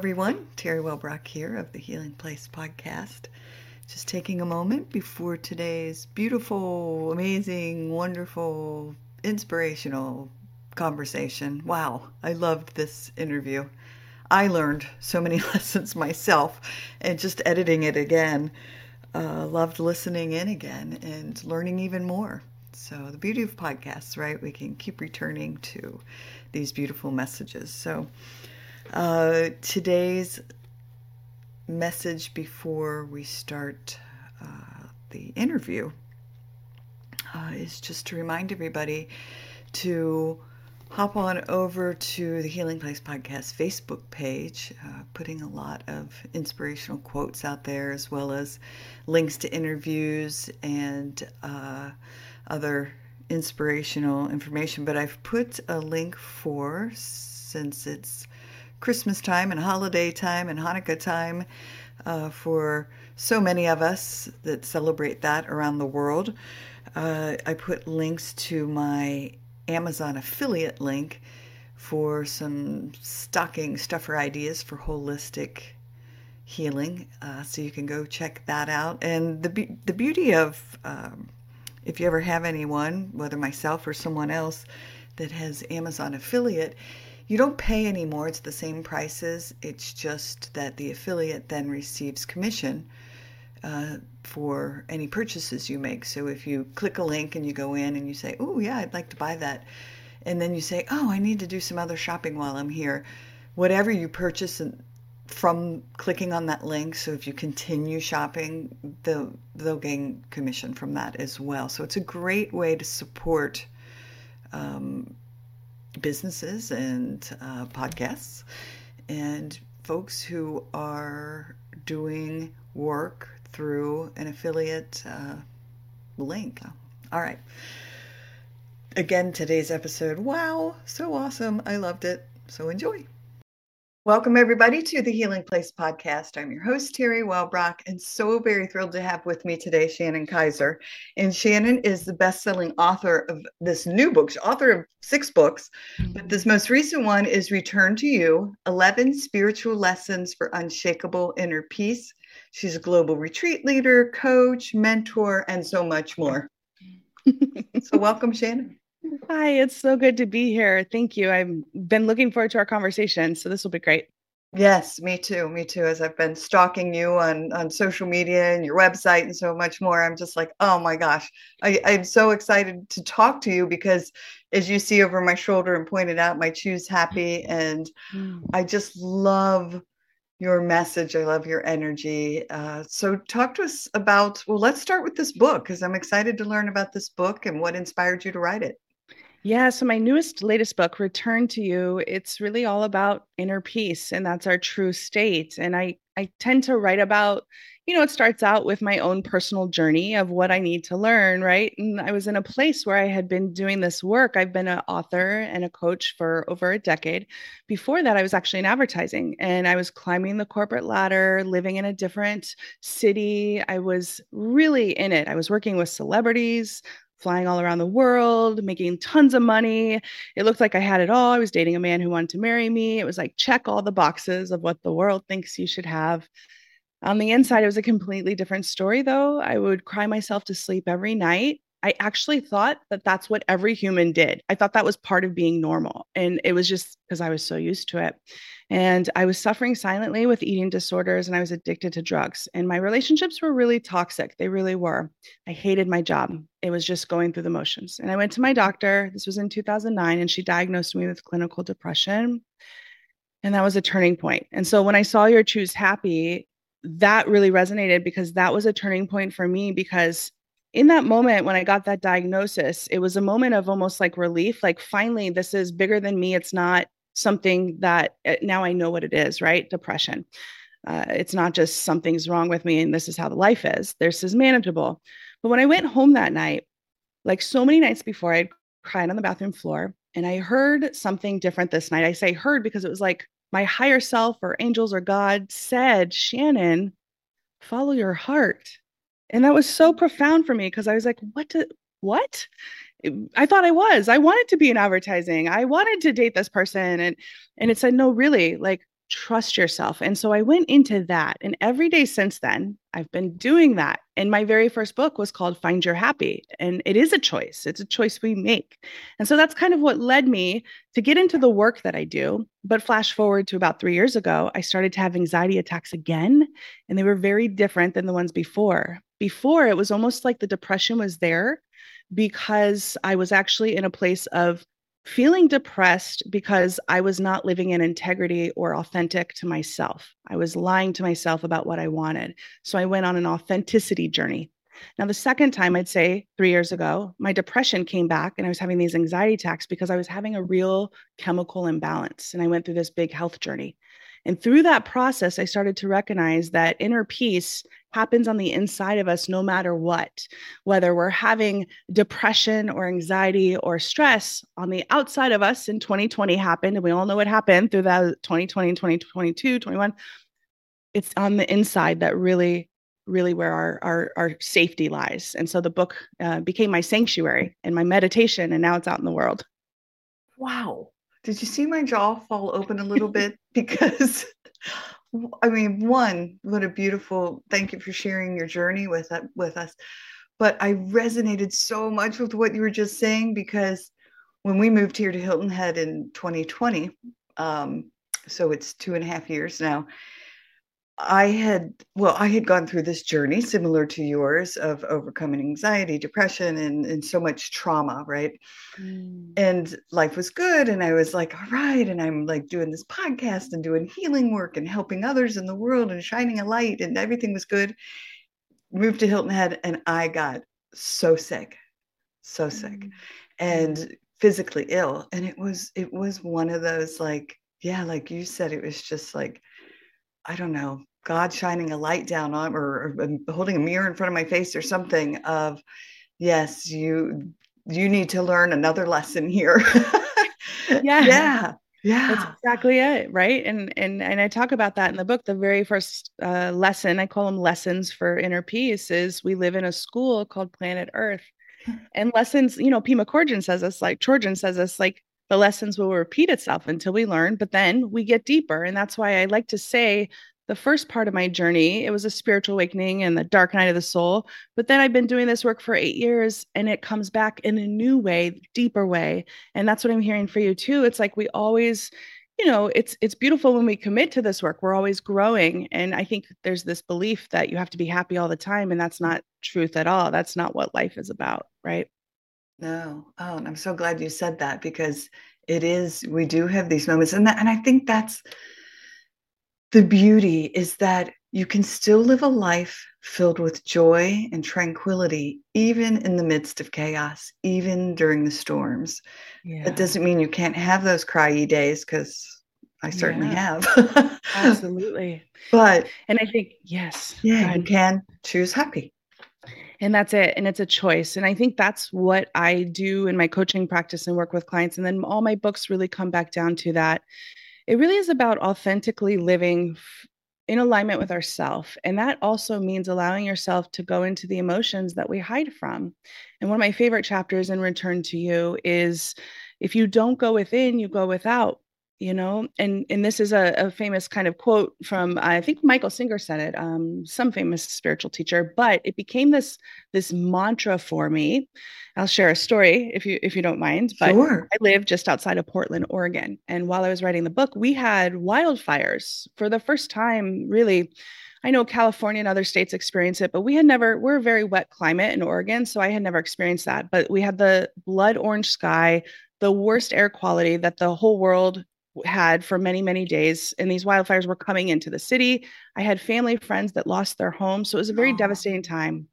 everyone. Teri Wellbrock here of the Healing Place podcast. Just taking a moment before today's beautiful, amazing, wonderful, inspirational conversation. Wow, I loved this interview. I learned so many lessons myself, and just editing it again, uh, loved listening in again and learning even more. So, the beauty of podcasts, right? We can keep returning to these beautiful messages. So, uh, today's message before we start uh, the interview uh, is just to remind everybody to hop on over to the Healing Place Podcast Facebook page, uh, putting a lot of inspirational quotes out there, as well as links to interviews and uh, other inspirational information. But I've put a link for, since it's Christmas time and holiday time and Hanukkah time uh, for so many of us that celebrate that around the world. Uh, I put links to my Amazon affiliate link for some stocking stuffer ideas for holistic healing. Uh, so you can go check that out. And the, be- the beauty of, um, if you ever have anyone, whether myself or someone else, that has Amazon affiliate, you don't pay anymore. It's the same prices. It's just that the affiliate then receives commission uh, for any purchases you make. So if you click a link and you go in and you say, "Oh yeah, I'd like to buy that," and then you say, "Oh, I need to do some other shopping while I'm here," whatever you purchase from clicking on that link. So if you continue shopping, they'll they'll gain commission from that as well. So it's a great way to support. Um, businesses and uh, podcasts and folks who are doing work through an affiliate uh, link. All right. Again, today's episode. Wow, so awesome. I loved it. So enjoy. Welcome, everybody, to the Healing Place podcast. I'm your host, Teri Wellbrock, and so very thrilled to have with me today Shannon Kaiser. And Shannon is the best selling author of this new book, author of six books, but mm-hmm. this most recent one is Return to You 11 Spiritual Lessons for Unshakable Inner Peace. She's a global retreat leader, coach, mentor, and so much more. so, welcome, Shannon. Hi, it's so good to be here. Thank you. I've been looking forward to our conversation, so this will be great. Yes, me too. Me too. As I've been stalking you on on social media and your website and so much more, I'm just like, oh my gosh, I, I'm so excited to talk to you because, as you see over my shoulder and pointed out, my choose happy, and mm. I just love your message. I love your energy. Uh, so, talk to us about. Well, let's start with this book because I'm excited to learn about this book and what inspired you to write it. Yeah, so my newest, latest book, Return to You, it's really all about inner peace, and that's our true state. And I, I tend to write about, you know, it starts out with my own personal journey of what I need to learn, right? And I was in a place where I had been doing this work. I've been an author and a coach for over a decade. Before that, I was actually in advertising and I was climbing the corporate ladder, living in a different city. I was really in it. I was working with celebrities, flying all around the world, making tons of money. It looked like I had it all. I was dating a man who wanted to marry me. It was like check all the boxes of what the world thinks you should have. On the inside, it was a completely different story, though. I would cry myself to sleep every night. I actually thought that that's what every human did. I thought that was part of being normal. And it was just because I was so used to it. And I was suffering silently with eating disorders and I was addicted to drugs. And my relationships were really toxic. They really were. I hated my job. It was just going through the motions. And I went to my doctor. This was in 2009. And she diagnosed me with clinical depression. And that was a turning point. And so when I saw your Choose Happy, that really resonated because that was a turning point for me because in that moment when I got that diagnosis, it was a moment of almost like relief. Like, finally, this is bigger than me. It's not something that eh, now I know what it is, right? Depression. Uh, it's not just something's wrong with me and this is how the life is. This is manageable. But when I went home that night, like so many nights before, I'd cried on the bathroom floor and I heard something different this night. I say heard because it was like my higher self or angels or God said, Shannon, follow your heart and that was so profound for me because I was like, what do, what? I thought I was. I wanted to be in advertising. I wanted to date this person. And and it said, no, really, like trust yourself. And so I went into that. And every day since then, I've been doing that. And my very first book was called Find Your Happy. And it is a choice, it's a choice we make. And so that's kind of what led me to get into the work that I do. But flash forward to about three years ago, I started to have anxiety attacks again. And they were very different than the ones before. Before, it was almost like the depression was there because I was actually in a place of feeling depressed because I was not living in integrity or authentic to myself. I was lying to myself about what I wanted. So I went on an authenticity journey. Now, the second time, I'd say three years ago, my depression came back and I was having these anxiety attacks because I was having a real chemical imbalance. And I went through this big health journey. And through that process, I started to recognize that inner peace happens on the inside of us no matter what. Whether we're having depression or anxiety or stress on the outside of us in 2020 happened, and we all know what happened through that 2020 and 2022, 21. It's on the inside that really really where our, our our safety lies and so the book uh, became my sanctuary and my meditation and now it's out in the world wow did you see my jaw fall open a little bit? Because, I mean, one, what a beautiful, thank you for sharing your journey with, with us. But I resonated so much with what you were just saying because when we moved here to Hilton Head in 2020, um, so it's two and a half years now, I had, well, I had gone through this journey similar to yours of overcoming anxiety, depression, and, and so much trauma, right? Mm. And life was good. And I was like, all right. And I'm like doing this podcast and doing healing work and helping others in the world and shining a light, and everything was good. Moved to Hilton Head, and I got so sick, so sick, mm. and physically ill. And it was, it was one of those like, yeah, like you said, it was just like, I don't know, God shining a light down on or, or um, holding a mirror in front of my face or something of yes, you you need to learn another lesson here. yeah. Yeah. Yeah. That's exactly it, right? And and and I talk about that in the book. The very first uh, lesson, I call them lessons for inner peace, is we live in a school called Planet Earth. And lessons, you know, Pema Chödrön says us, like Chödrön says us, like the lessons will repeat itself until we learn, but then we get deeper. And that's why I like to say the first part of my journey, it was a spiritual awakening and the dark night of the soul. But then I've been doing this work for eight years and it comes back in a new way, deeper way. And that's what I'm hearing for you too. It's like we always, you know, it's it's beautiful when we commit to this work. We're always growing. And I think there's this belief that you have to be happy all the time. And that's not truth at all. That's not what life is about, right? No. Oh, and I'm so glad you said that because it is, we do have these moments. And that, and I think that's the beauty is that you can still live a life filled with joy and tranquility, even in the midst of chaos, even during the storms. Yeah. That doesn't mean you can't have those cryy days because I certainly yeah. have. Absolutely. But, and I think, yes. Yeah, you can choose happy. And that's it. And it's a choice. And I think that's what I do in my coaching practice and work with clients. And then all my books really come back down to that it really is about authentically living in alignment with ourself and that also means allowing yourself to go into the emotions that we hide from and one of my favorite chapters in return to you is if you don't go within you go without you know and and this is a, a famous kind of quote from i think michael singer said it um, some famous spiritual teacher but it became this this mantra for me i'll share a story if you if you don't mind but sure. i live just outside of portland oregon and while i was writing the book we had wildfires for the first time really I know California and other states experience it, but we had never, we're a very wet climate in Oregon. So I had never experienced that. But we had the blood orange sky, the worst air quality that the whole world had for many, many days. And these wildfires were coming into the city. I had family friends that lost their homes. So it was a very oh. devastating time.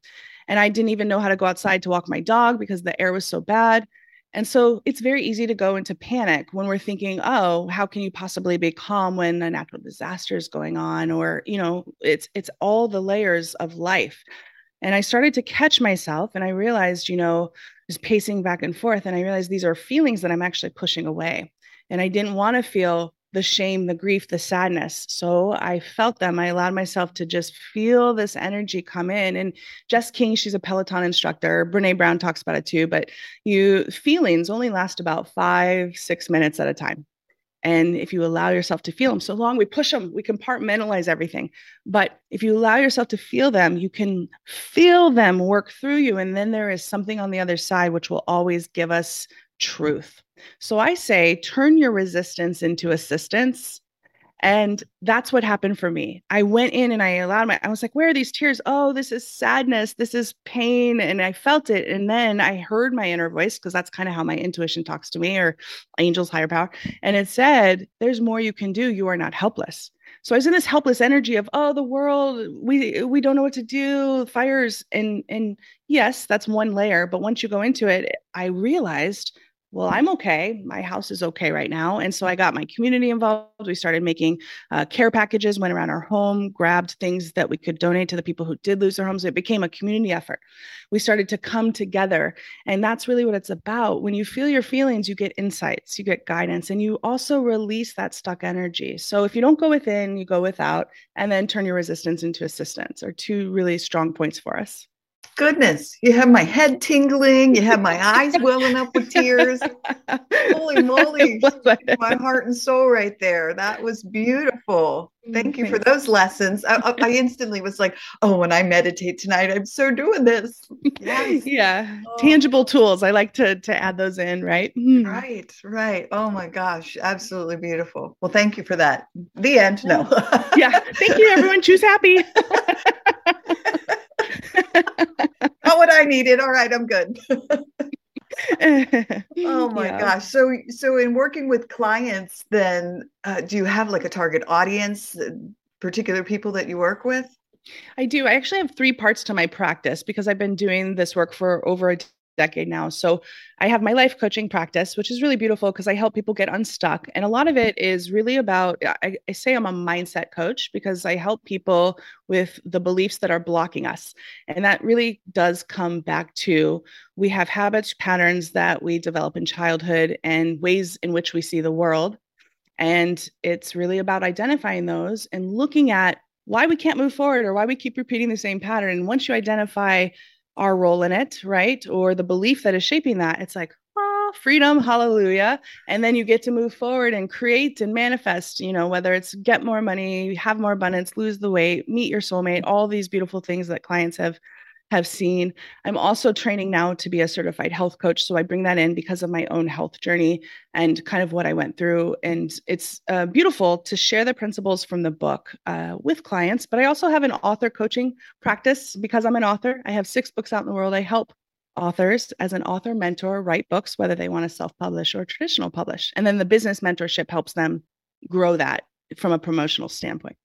And I didn't even know how to go outside to walk my dog because the air was so bad. And so it's very easy to go into panic when we're thinking, oh, how can you possibly be calm when a natural disaster is going on? Or, you know, it's it's all the layers of life. And I started to catch myself and I realized, you know, just pacing back and forth. And I realized these are feelings that I'm actually pushing away. And I didn't want to feel the shame, the grief, the sadness. So I felt them. I allowed myself to just feel this energy come in. And Jess King, she's a Peloton instructor. Brene Brown talks about it too. But you feelings only last about five, six minutes at a time. And if you allow yourself to feel them, so long we push them, we compartmentalize everything. But if you allow yourself to feel them, you can feel them work through you. And then there is something on the other side which will always give us truth. So I say, turn your resistance into assistance and that's what happened for me. I went in and I allowed my, I was like, where are these tears? Oh, this is sadness. This is pain. And I felt it. And then I heard my inner voice because that's kind of how my intuition talks to me or angels, higher power. And it said, there's more you can do. You are not helpless. So I was in this helpless energy of, oh, the world, we we don't know what to do, fires. And and yes, that's one layer. But once you go into it, I realized well, I'm okay. My house is okay right now. And so I got my community involved. We started making uh, care packages, went around our home, grabbed things that we could donate to the people who did lose their homes. It became a community effort. We started to come together. And that's really what it's about. When you feel your feelings, you get insights, you get guidance, and you also release that stuck energy. So if you don't go within, you go without, and then turn your resistance into assistance are two really strong points for us goodness, you have my head tingling, you have my eyes welling up with tears. Holy moly, my heart and soul right there. That was beautiful. Thank you for those lessons. I, I instantly was like, oh, when I meditate tonight, I'm so doing this. Yes. Yeah. Oh. Tangible tools. I like to to add those in, right? Mm. Right, right. Oh my gosh. Absolutely beautiful. Well, thank you for that. The end. No. yeah. Thank you, everyone. Choose happy. What I needed. All right, I'm good. oh my yeah. gosh. So so in working with clients then uh, do you have like a target audience, uh, particular people that you work with? I do. I actually have three parts to my practice because I've been doing this work for over a decade now. So I have my life coaching practice, which is really beautiful because I help people get unstuck. And a lot of it is really about, I, I, say I'm a mindset coach because I help people with the beliefs that are blocking us. And that really does come back to we have habits, patterns that we develop in childhood and ways in which we see the world. And it's really about identifying those and looking at why we can't move forward or why we keep repeating the same pattern. And once you identify our role in it, right? Or the belief that is shaping that, it's like, oh, freedom, hallelujah. And then you get to move forward and create and manifest, you know, whether it's get more money, have more abundance, lose the weight, meet your soulmate, all these beautiful things that clients have have seen. I'm also training now to be a certified health coach. So I bring that in because of my own health journey and kind of what I went through. And it's uh, beautiful to share the principles from the book uh, with clients. But I also have an author coaching practice because I'm an author. I have six books out in the world. I help authors as an author mentor write books, whether they want to self publish or traditional publish. And then the business mentorship helps them grow that from a promotional standpoint.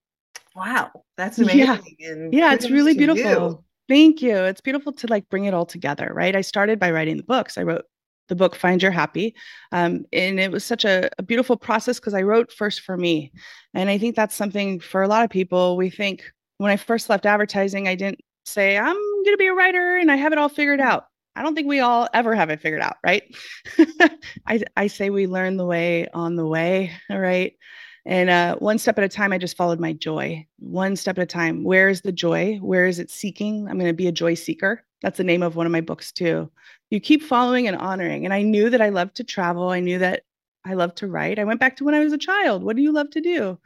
Wow, that's amazing. Yeah, yeah it's really beautiful. You. Thank you. It's beautiful to like bring it all together, right? I started by writing the books. I wrote the book Find Your Happy. Um, and it was such a, a beautiful process because I wrote first for me. And I think that's something for a lot of people. We think when I first left advertising, I didn't say, I'm going to be a writer and I have it all figured out. I don't think we all ever have it figured out, right? I, I say we learn the way on the way, right? And uh, one step at a time, I just followed my joy. One step at a time. Where is the joy? Where is it seeking? I'm going to be a joy seeker. That's the name of one of my books, too. You keep following and honoring. And I knew that I loved to travel. I knew that I loved to write. I went back to when I was a child. What do you love to do?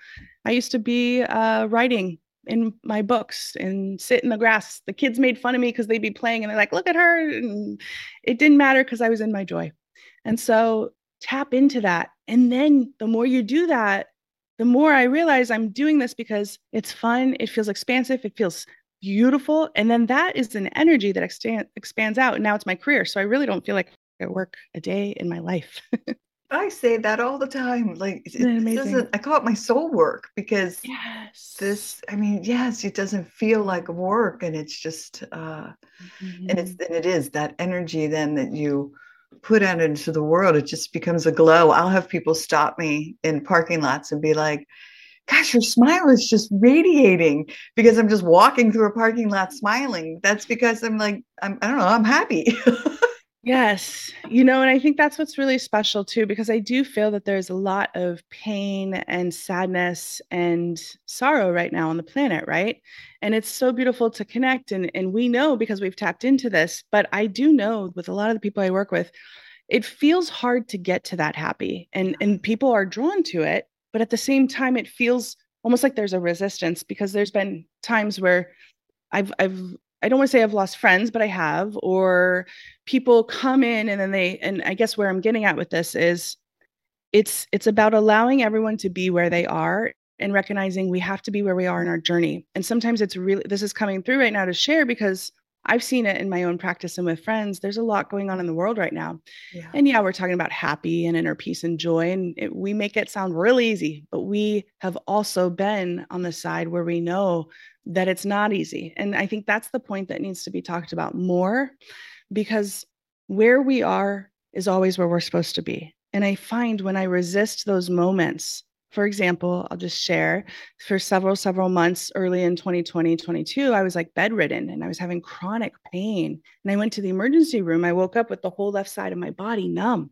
I used to be uh, writing in my books and sit in the grass. The kids made fun of me because they'd be playing and they're like, look at her. And it didn't matter because I was in my joy. And so tap into that. And then the more you do that, the more I realize I'm doing this because it's fun, it feels expansive, it feels beautiful. And then that is an energy that extend, expands out. And now it's my career. So I really don't feel like I work a day in my life. I say that all the time. Like it, it doesn't I call it my soul work because yes. this I mean, yes, it doesn't feel like work and it's just uh mm-hmm. and it's and it is that energy then that you put out into the world, it just becomes a glow. I'll have people stop me in parking lots and be like, gosh, your smile is just radiating because I'm just walking through a parking lot smiling. That's because I'm like, I'm, I don't know, I'm happy. Yes. You know, and I think that's what's really special too, because I do feel that there's a lot of pain and sadness and sorrow right now on the planet, right? And it's so beautiful to connect. And, and we know because we've tapped into this, but I do know with a lot of the people I work with, it feels hard to get to that happy and and people are drawn to it but at the same time it feels almost like there's a resistance because there's been times where i've i've I don't want to say I've lost friends, but I have, or people come in and then they, and I guess where I'm getting at with this is it's, it's about allowing everyone to be where they are and recognizing we have to be where we are in our journey. And sometimes it's really, this is coming through right now to share because I've seen it in my own practice and with friends. There's a lot going on in the world right now. Yeah. And yeah, we're talking about happy and inner peace and joy. And it, we make it sound real easy, but we have also been on the side where we know that it's not easy. And I think that's the point that needs to be talked about more because where we are is always where we're supposed to be. And I find when I resist those moments for example, I'll just share for several, several months early in 2020, 22, I was like bedridden and I was having chronic pain. And I went to the emergency room. I woke up with the whole left side of my body numb.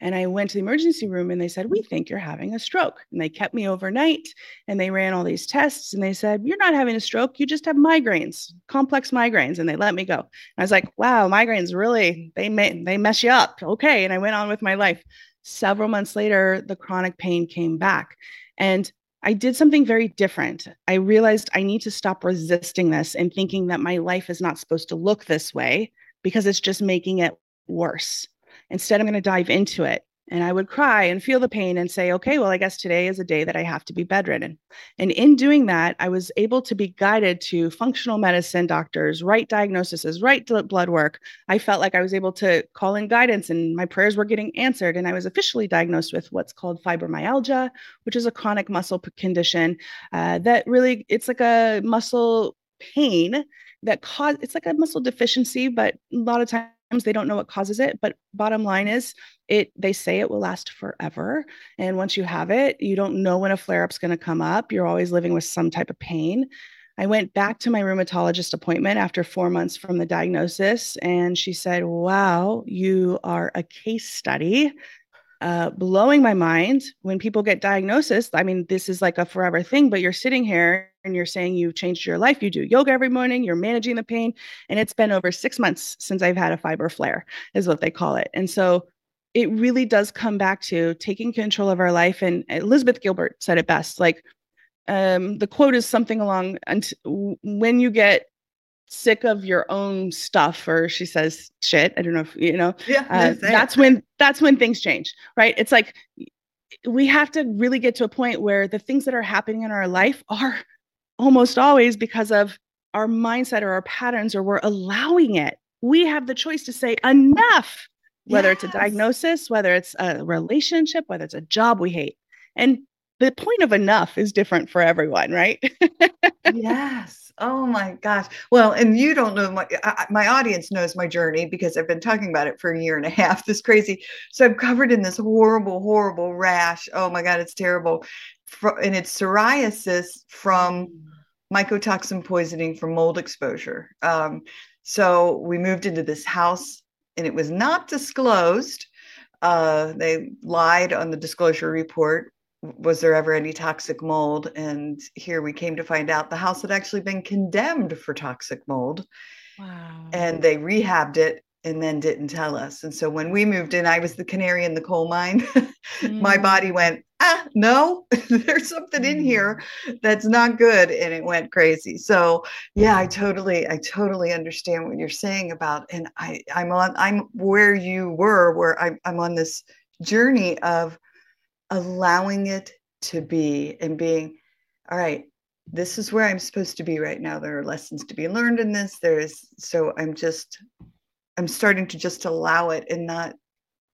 And I went to the emergency room and they said, We think you're having a stroke. And they kept me overnight and they ran all these tests and they said, You're not having a stroke. You just have migraines, complex migraines. And they let me go. And I was like, Wow, migraines really, they, may, they mess you up. Okay. And I went on with my life. Several months later, the chronic pain came back. And I did something very different. I realized I need to stop resisting this and thinking that my life is not supposed to look this way because it's just making it worse. Instead, I'm going to dive into it and I would cry and feel the pain and say, okay, well, I guess today is a day that I have to be bedridden. And in doing that, I was able to be guided to functional medicine doctors, right diagnoses, right blood work. I felt like I was able to call in guidance and my prayers were getting answered. And I was officially diagnosed with what's called fibromyalgia, which is a chronic muscle condition uh, that really, it's like a muscle pain that cause it's like a muscle deficiency but a lot of times they don't know what causes it but bottom line is it they say it will last forever. And once you have it you don't know when a flare up's going to come up. You're always living with some type of pain. I went back to my rheumatologist appointment after 4 months from the diagnosis and she said wow you are a case study uh, blowing my mind when people get diagnosis. I mean, this is like a forever thing, but you're sitting here and you're saying you've changed your life. You do yoga every morning, you're managing the pain. And it's been over six months since I've had a fibro flare, is what they call it. And so it really does come back to taking control of our life. And Elizabeth Gilbert said it best like, um, the quote is something along when you get sick of your own stuff or she says shit i don't know if you know yeah uh, that's when that's when things change right? It's like we have to really get to a point where the things that are happening in our life are almost always because of our mindset or our patterns or we're allowing it. We have the choice to say enough whether yes. it's a diagnosis whether it's a relationship whether it's a job we hate. And the point of enough is different for everyone right? Yes Oh my gosh. Well, and you don't know my I, my audience knows my journey because I've been talking about it for a year and a half. This crazy. So I'm covered in this horrible, horrible rash. Oh my god, it's terrible. And it's psoriasis from mycotoxin poisoning from mold exposure. Um, so we moved into this house, and it was not disclosed. Uh, they lied on the disclosure report was there ever any toxic mold? And here we came to find out the house had actually been condemned for toxic mold. Wow. And they rehabbed it and then didn't tell us. And so when we moved in, I was the canary in the coal mine. mm. My body went, ah, no, there's something in here mm. that's not good. And it went crazy. So yeah, I totally, I totally understand what you're saying about, and I, I'm on, I'm where you were, where I'm, I'm on this journey of allowing it to be and being, all right, this is where I'm supposed to be right now. There are lessons to be learned in this. There's so I'm just I'm starting to just allow it and not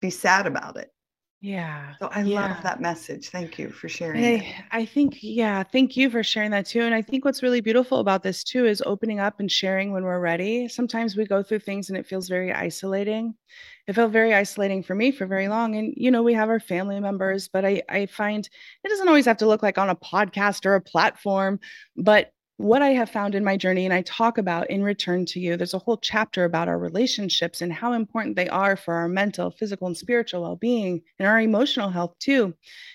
be sad about it. Yeah. So I yeah. love that message. Thank you for sharing. I, I, think, yeah, thank you for sharing that too. And I think what's really beautiful about this too is opening up and sharing when we're ready. Sometimes we go through things and it feels very isolating. It felt very isolating for me for very long. And, you know, we have our family members, but I, I find it doesn't always have to look like on a podcast or a platform, but what I have found in my journey, and I talk about in Return to You, there's a whole chapter about our relationships and how important they are for our mental, physical, and spiritual well being and our emotional health too.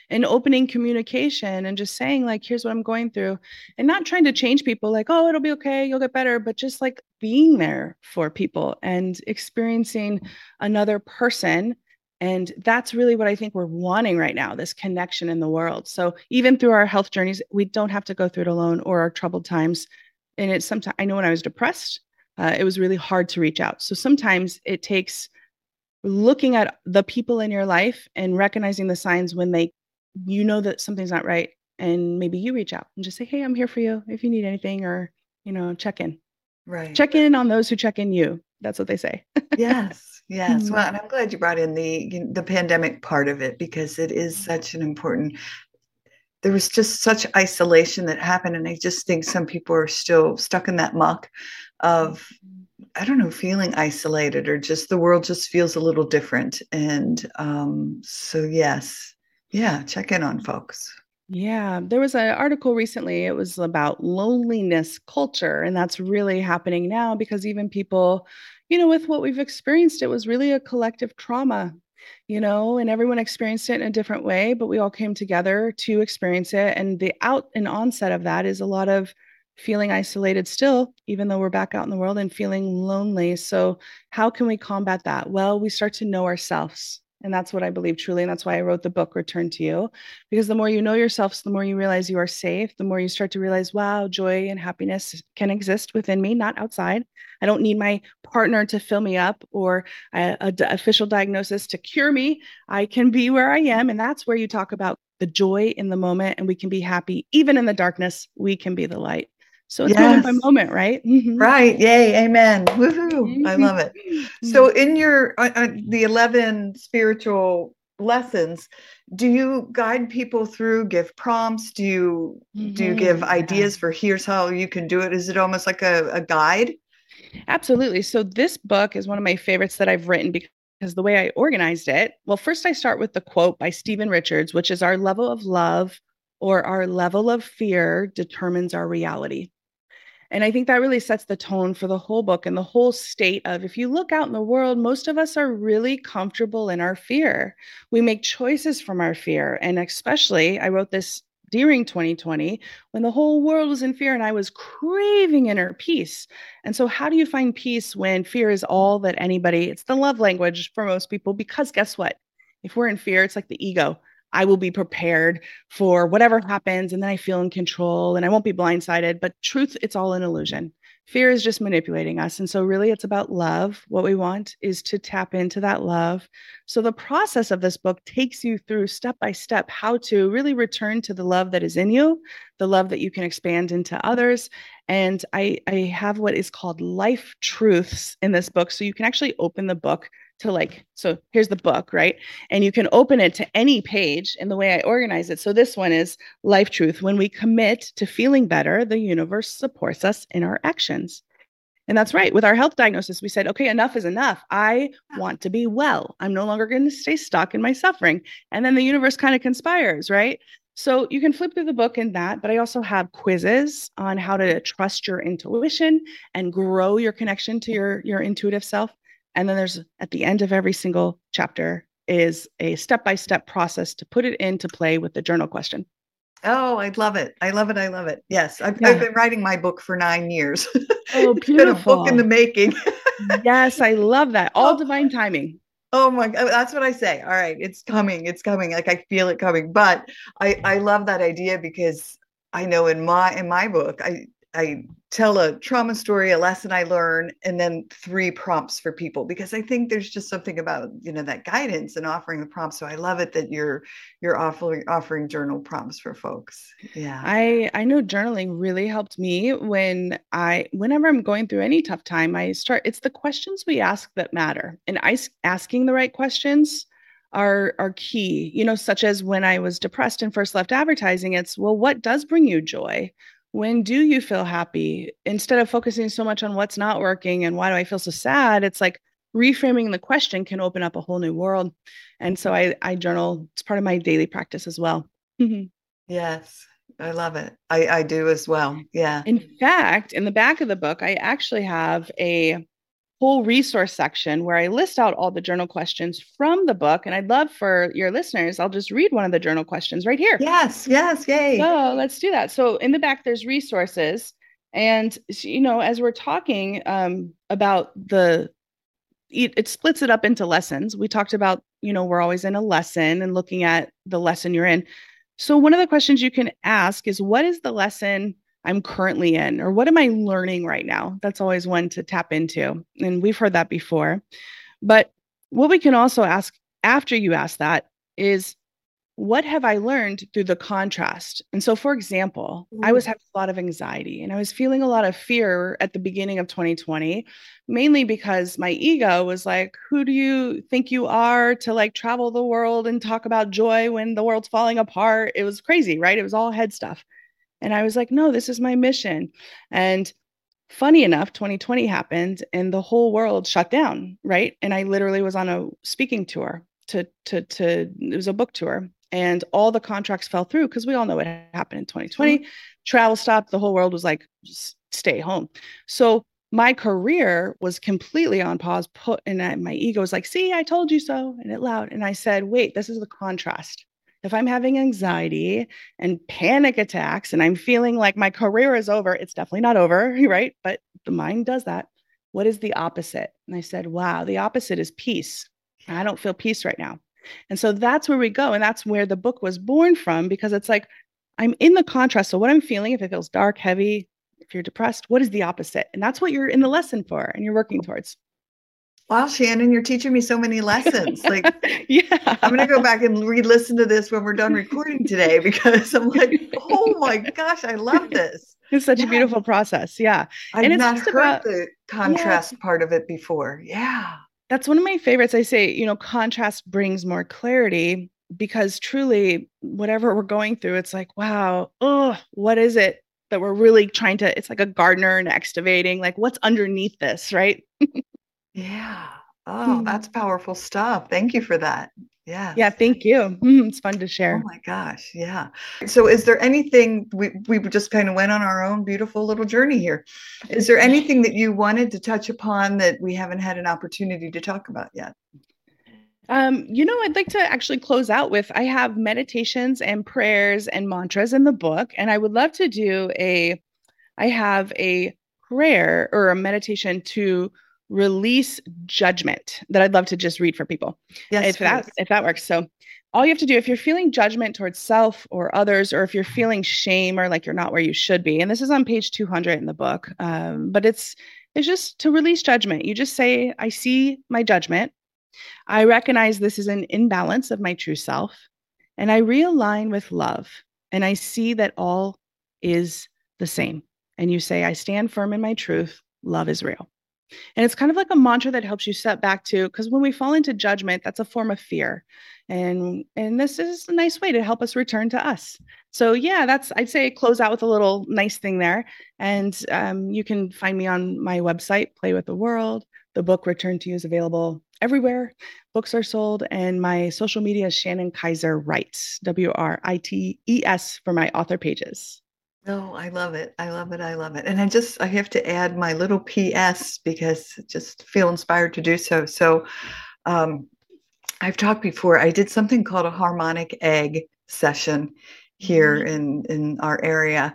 And opening communication and just saying, like, here's what I'm going through, and not trying to change people, like, oh, it'll be okay, you'll get better, but just like being there for people and experiencing another person And that's really what I think we're wanting right now this connection in the world. So, even through our health journeys, we don't have to go through it alone or our troubled times. And it's sometimes, I know when I was depressed, uh, it was really hard to reach out. So, sometimes it takes looking at the people in your life and recognizing the signs when they, you know, that something's not right. And maybe you reach out and just say, Hey, I'm here for you if you need anything or, you know, check in. Right. Check in on those who check in you. That's what they say. yes. Yes. Mm-hmm. Well, and I'm glad you brought in the the pandemic part of it because it is mm-hmm. such an important there was just such isolation that happened and I just think some people are still stuck in that muck of mm-hmm. I don't know, feeling isolated or just the world just feels a little different. And um, so, yes, yeah, check in on folks. Yeah, there was an article recently. It was about loneliness culture, and that's really happening now because even people, you know, with what we've experienced, it was really a collective trauma, you know, and everyone experienced it in a different way, but we all came together to experience it. And the out and onset of that is a lot of feeling isolated still, even though we're back out in the world and feeling lonely. So, how can we combat that? Well, we start to know ourselves and that's what I believe truly. And that's why I wrote the book, Return to You, because the more you know yourself, the more you realize you are safe, the more you start to realize, wow, joy and happiness can exist within me, not outside. I don't need my partner to fill me up or a, a d- official diagnosis to cure me. I can be where I am. And that's where you talk about the joy in the moment and we can be happy. Even in the darkness, we can be the light. So it's yes. moment by moment, right? Mm-hmm. Right. Yay. Amen. Woohoo. Mm-hmm. I love it. So mm-hmm. in your uh, uh, the 11 spiritual lessons, do you guide people through, give prompts? Do you mm-hmm. do you give mm-hmm. ideas for here's how you can do it? Is it almost like a, a guide? Absolutely. So this book is one of my favorites that I've written because the way I organized it, well, first I start with the quote by Stephen Richards, which is our level of love or our level of fear determines our reality. And I think that really sets the tone for the whole book and the whole state of if you look out in the world, most of us are really comfortable in our fear. We make choices from our fear. And especially, I wrote this during 2020 when the whole world was in fear and I was craving inner peace. And so, how do you find peace when fear is all that anybody, it's the love language for most people? Because guess what? If we're in fear, it's like the ego I will be prepared for whatever happens and then I feel in control and I won't be blindsided. But truth, it's all an illusion. Fear is just manipulating us. And so, really, it's about love. What we want is to tap into that love. So, the process of this book takes you through step by step how to really return to the love that is in you, the love that you can expand into others. And I, I have what is called life truths in this book. So, you can actually open the book to like so here's the book right? And you can open it to any page in the way i organize it. So this one is life truth when we commit to feeling better the universe supports us in our actions. And that's right with our health diagnosis we said okay enough is enough. I want to be well. I'm no longer going to stay stuck in my suffering. And then the universe kind of conspires right? So you can flip through the book in that, but I also have quizzes on how to trust your intuition and grow your connection to your your intuitive self. And then there's at the end of every single chapter is a step by step process to put it into play with the journal question. Oh, I love it. I love it. I love it. Yes. I've, yeah. I've been writing my book for nine years. Oh, beautiful. been a book in the making. yes. I love that. All oh, divine timing. Oh my God. That's what I say. All right. It's coming. It's coming. Like I feel it coming. But I, I love that idea because I know in my, in my book, I, I tell a trauma story, a lesson I learned, and then three prompts for people because I think there's just something about you know that guidance and offering the prompts. So I love it that you're you're offering offering journal prompts for folks. Yeah, I I know journaling really helped me when I whenever I'm going through any tough time, I start. It's the questions we ask that matter, and I asking the right questions are are key you know such as when i was depressed and first left advertising it's well what does bring you joy when do you feel happy? Instead of focusing so much on what's not working and why do i feel so sad it's like reframing the question can open up a whole new world. And so i i journal it's part of my daily practice as well. Mm-hmm. Yes i love it. I i do as well. Yeah. In fact in the back of the book i actually have a whole resource section where I list out all the journal questions from the book. And I'd love for your listeners, I'll just read one of the journal questions right here. Yes, yes, yay. So let's do that. So in the back, there's resources. And, you know, as we're talking um, about the it, it splits it up into lessons. We talked about, you know, we're always in a lesson and looking at the lesson you're in. So one of the questions you can ask is what is the lesson I'm currently in or what am I learning right now? That's always one to tap into. And we've heard that before. But what we can also ask after you ask that is what have I learned through the contrast? And so, for example, mm. I was mm. having a lot of anxiety and I was feeling a lot of fear at the beginning of 2020, mainly because my ego was like, Who do you think you are to like travel the world and talk about joy when the world's falling apart? It was crazy, right? It was all head stuff. And I was like, No, this is my mission. And funny enough 2020 happened and the whole world shut down right? And i literally was on a speaking tour to to to it was a book tour and all the contracts fell through because we all know what happened in 2020 mm-hmm. travel stopped the whole world was like stay home. So my career was completely on pause put and I, my ego was like see i told you so and it loud. And i said wait this is the contrast if i'm having anxiety and panic attacks and i'm feeling like my career is over it's definitely not over right but the mind does that what is the opposite and i said wow the opposite is peace i don't feel peace right now and so that's where we go. And that's where the book was born from because it's like, I'm in the contrast. So, what I'm feeling, if it feels dark, heavy, if you're depressed, what is the opposite? And that's what you're in the lesson for and you're working towards. Wow, Shannon, you're teaching me so many lessons. Like, yeah, I'm going to go back and re listen to this when we're done recording today because I'm like, oh my gosh, I love this. It's such yeah. a beautiful process. Yeah. I've and it's not heard about, the contrast yeah. part of it before. Yeah that's one of my favorites. I say, you know, contrast brings more clarity because truly, whatever we're going through, it's like, wow, oh, what is it that we're really trying to? It's like a gardener and excavating, like what's underneath this, right? yeah. Oh, hmm. that's powerful stuff. Thank you for that. Yeah. Yeah. Thank you. Mm, it's fun to share. Oh my gosh. Yeah. So, is there anything we we just kind of went on our own beautiful little journey here? Is there anything that you wanted to touch upon that we haven't had an opportunity to talk about yet? Um, you know, I'd like to actually close out with I have meditations and prayers and mantras in the book, and I would love to do a I have a prayer or a meditation to release judgment that I'd love to just read for people. Yes, if please. that if that works. So all you have to do if you're feeling judgment towards self or others, or if you're feeling shame or like you're not where you should be, and this is on page 200 in the book, um, but it's it's just to release judgment. You just say, "I see my judgment. I recognize this is an imbalance of my true self, and I realign with love, and I see that all is the same." And you say, "I stand firm in my truth. Love is real." And it's kind of like a mantra that helps you step back to because when we fall into judgment, that's a form of fear. And and this is a nice way to help us return to us. So yeah, that's I'd say close out with a little nice thing there. And um, you can find me on my website, Play with the World. The book Return to You is available everywhere. Books are sold, and my social media is Shannon Kaiser Writes, W R I T E S for my author pages. No, I love it. I love it. I love it. And I just I have to add my little PS because I just feel inspired to do so. So um, I've talked before. I did something called a harmonic egg session here mm-hmm. in in our area.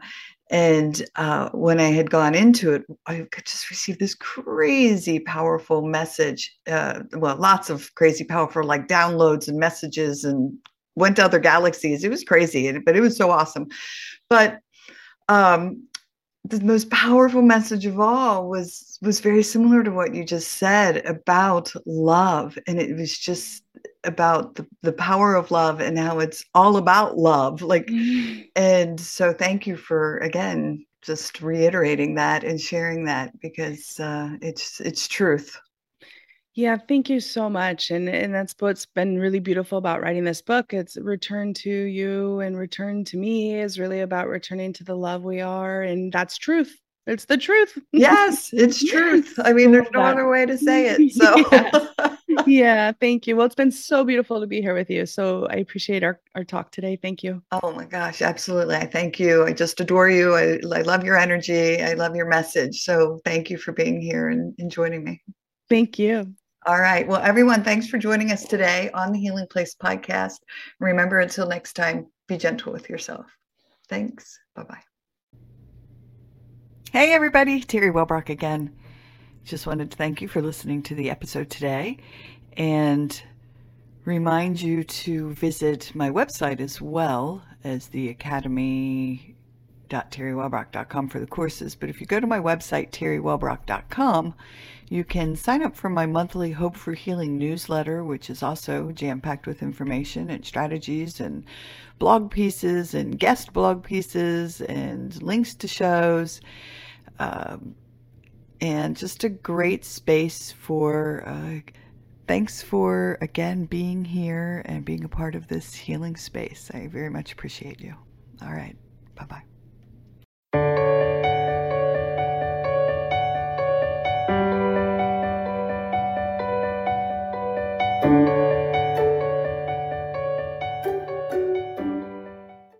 And uh, when I had gone into it, I could just receive this crazy powerful message. Uh, well, lots of crazy powerful like downloads and messages and went to other galaxies. It was crazy, but it was so awesome. But um, the most powerful message of all was was very similar to what you just said about love and it was just about the, the power of love and how it's all about love like mm-hmm. and so thank you for again just reiterating that and sharing that because uh, it's it's truth yeah, thank you so much. And and that's what's been really beautiful about writing this book. It's return to you and return to me is really about returning to the love we are. And that's truth. It's the truth. Yes, it's truth. I mean, there's no other way to say it. So yeah. yeah, thank you. Well, it's been so beautiful to be here with you. So I appreciate our, our talk today. Thank you. Oh my gosh, absolutely. I thank you. I just adore you. I, I love your energy. I love your message. So thank you for being here and, and joining me. Thank you. All right. Well, everyone, thanks for joining us today on the Healing Place podcast. Remember, until next time, be gentle with yourself. Thanks. Bye bye. Hey, everybody. Teri Wellbrock again. Just wanted to thank you for listening to the episode today and remind you to visit my website as well as the Academy www.teriwellbrock.com for the courses. But if you go to my website, teriwellbrock.com, you can sign up for my monthly Hope for Healing newsletter, which is also jam packed with information and strategies and blog pieces and guest blog pieces and links to shows. Um, and just a great space for. Uh, thanks for again being here and being a part of this healing space. I very much appreciate you. All right. Bye bye.